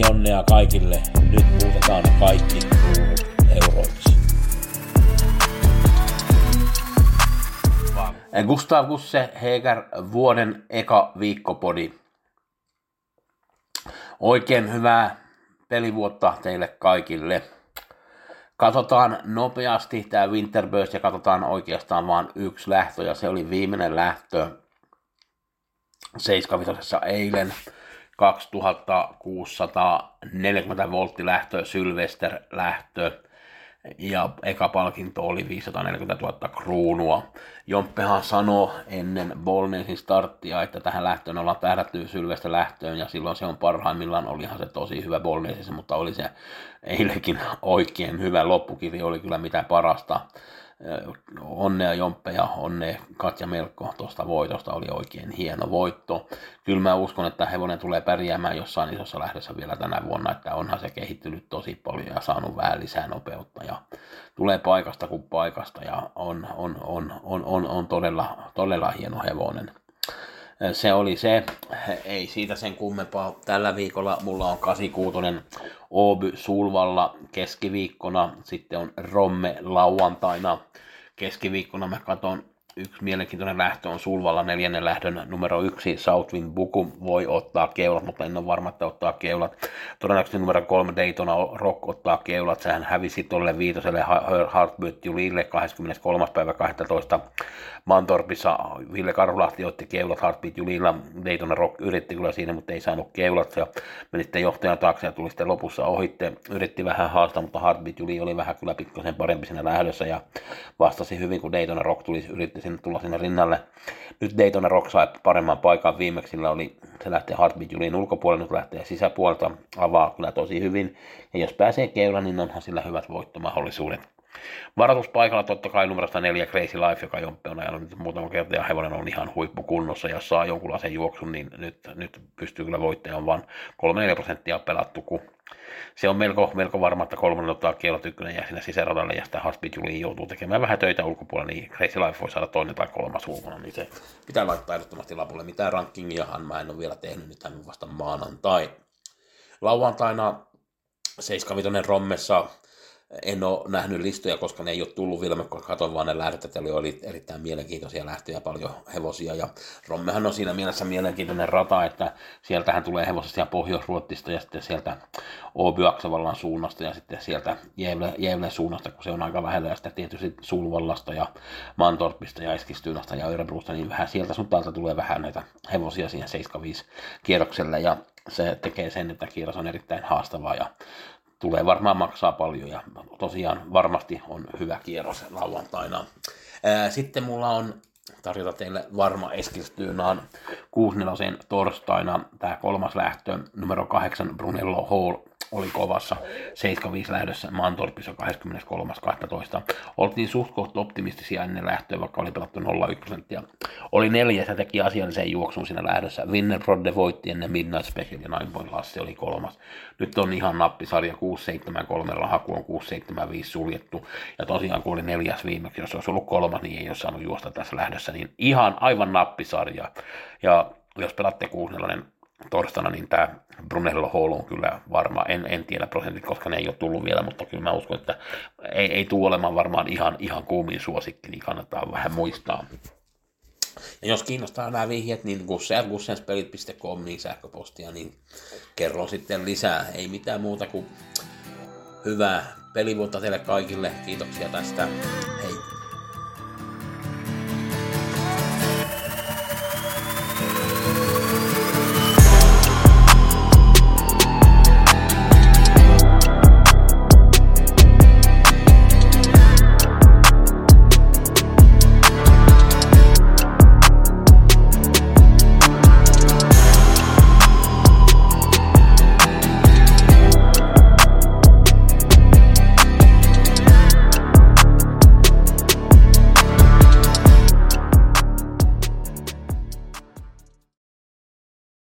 Pelionnea kaikille. Nyt muutetaan kaikki kruunut euroiksi. Gustav Gusse Heger vuoden eka viikkopodi. Oikein hyvää pelivuotta teille kaikille. Katsotaan nopeasti tämä Winterburst ja katsotaan oikeastaan vain yksi lähtö ja se oli viimeinen lähtö 75 eilen 2640 voltti lähtö, Sylvester lähtö ja eka palkinto oli 540 000 kruunua. Jomppehan sanoi ennen Bolnesin starttia, että tähän lähtöön ollaan tähdätty Sylvestä lähtöön ja silloin se on parhaimmillaan, olihan se tosi hyvä Bolnesissa, mutta oli se eilenkin oikein hyvä loppukirja, oli kyllä mitä parasta onnea Jomppe ja onnea Katja Melkko tuosta voitosta, oli oikein hieno voitto. Kyllä mä uskon, että hevonen tulee pärjäämään jossain isossa lähdössä vielä tänä vuonna, että onhan se kehittynyt tosi paljon ja saanut vähän lisää nopeutta ja tulee paikasta kuin paikasta ja on, on, on, on, on, on todella, todella hieno hevonen se oli se. Ei siitä sen kummempaa. Tällä viikolla mulla on 86 Oby Sulvalla keskiviikkona, sitten on Romme lauantaina. Keskiviikkona mä katon yksi mielenkiintoinen lähtö on Sulvalla neljännen lähdön numero yksi, Southwind Buku voi ottaa keulat, mutta en ole varma, että ottaa keulat. Todennäköisesti numero kolme Daytona Rock ottaa keulat, sehän hävisi tuolle viitoselle Heartbeat Julille 23. päivä 12. Mantorpissa Ville Karhulahti otti keulat Heartbeat Julilla, Daytona Rock yritti kyllä siinä, mutta ei saanut keulat, ja meni sitten johtajan taakse ja tuli sitten lopussa ohitte, yritti vähän haastaa, mutta Heartbeat Juli oli vähän kyllä pikkasen parempi siinä lähdössä ja vastasi hyvin, kun Daytona Rock tuli, yritti sinne tulla sinne rinnalle. Nyt Daytona Rock sai paremman paikan viimeksi, sillä oli, se lähtee Heartbeat Julin ulkopuolelle, nyt lähtee sisäpuolelta, avaa kyllä tosi hyvin. Ja jos pääsee keula, niin onhan sillä hyvät voittomahdollisuudet. Varoituspaikalla totta kai numerosta neljä Crazy Life, joka Jomppe on ajanut nyt muutama kerta ja hevonen on ihan huippukunnossa. Ja saa jonkunlaisen juoksun, niin nyt, nyt pystyy kyllä voittamaan vaan 3-4 prosenttia pelattu, kun se on melko, melko varma, että kolmannen ottaa kielot ykkönen ja sinne sisäradalle ja sitä Heartbeat Juliin joutuu tekemään vähän töitä ulkopuolella, niin Crazy Life voi saada toinen tai kolmas ulkona, niin se pitää laittaa ehdottomasti lapulle. Mitään rankingiahan mä en ole vielä tehnyt, nyt vasta maanantai. Lauantaina 75 Rommessa en ole nähnyt listoja, koska ne ei ole tullut vielä, kun katson vaan ne lähdöt, että oli erittäin mielenkiintoisia lähtöjä, paljon hevosia, ja Rommehan on siinä mielessä mielenkiintoinen rata, että sieltähän tulee hevosesta Pohjois-Ruottista ja sitten sieltä Åby-Aksavallan suunnasta ja sitten sieltä Jävlen suunnasta, kun se on aika lähellä, ja sitten tietysti Sulvallasta ja Mantorpista ja Eskistynasta ja Örebrosta, niin vähän sieltä sun täältä tulee vähän näitä hevosia siihen 75 kierrokselle, ja se tekee sen, että kierros on erittäin haastavaa ja tulee varmaan maksaa paljon ja tosiaan varmasti on hyvä kierros lauantaina. Sitten mulla on tarjota teille varma Eskilstynaan 64 torstaina tämä kolmas lähtö, numero 8 Brunello Hall oli kovassa 75 lähdössä Mantorpissa 23.12. Oltiin suht optimistisia ennen lähtöä, vaikka oli pelattu 0,1 prosenttia. Oli neljäs ja teki asiallisen juoksun siinä lähdössä. Winner Brodde voitti ennen Midnight Special ja Nine Point Lassi oli kolmas. Nyt on ihan nappisarja 673, rahaku on 675 suljettu. Ja tosiaan kun oli neljäs viimeksi, jos olisi ollut kolmas, niin ei ole saanut juosta tässä lähdössä. Niin ihan aivan nappisarja. Ja jos pelatte 6 torstaina, niin tämä Brunello Hall on kyllä varma, en, en tiedä prosentit, koska ne ei ole tullut vielä, mutta kyllä mä uskon, että ei, ei tule olemaan varmaan ihan, ihan kuumin suosikki, niin kannattaa vähän muistaa. Ja jos kiinnostaa nämä vihjeet, niin gussenspelit.com, niin sähköpostia, niin kerron sitten lisää. Ei mitään muuta kuin hyvää pelivuotta teille kaikille. Kiitoksia tästä.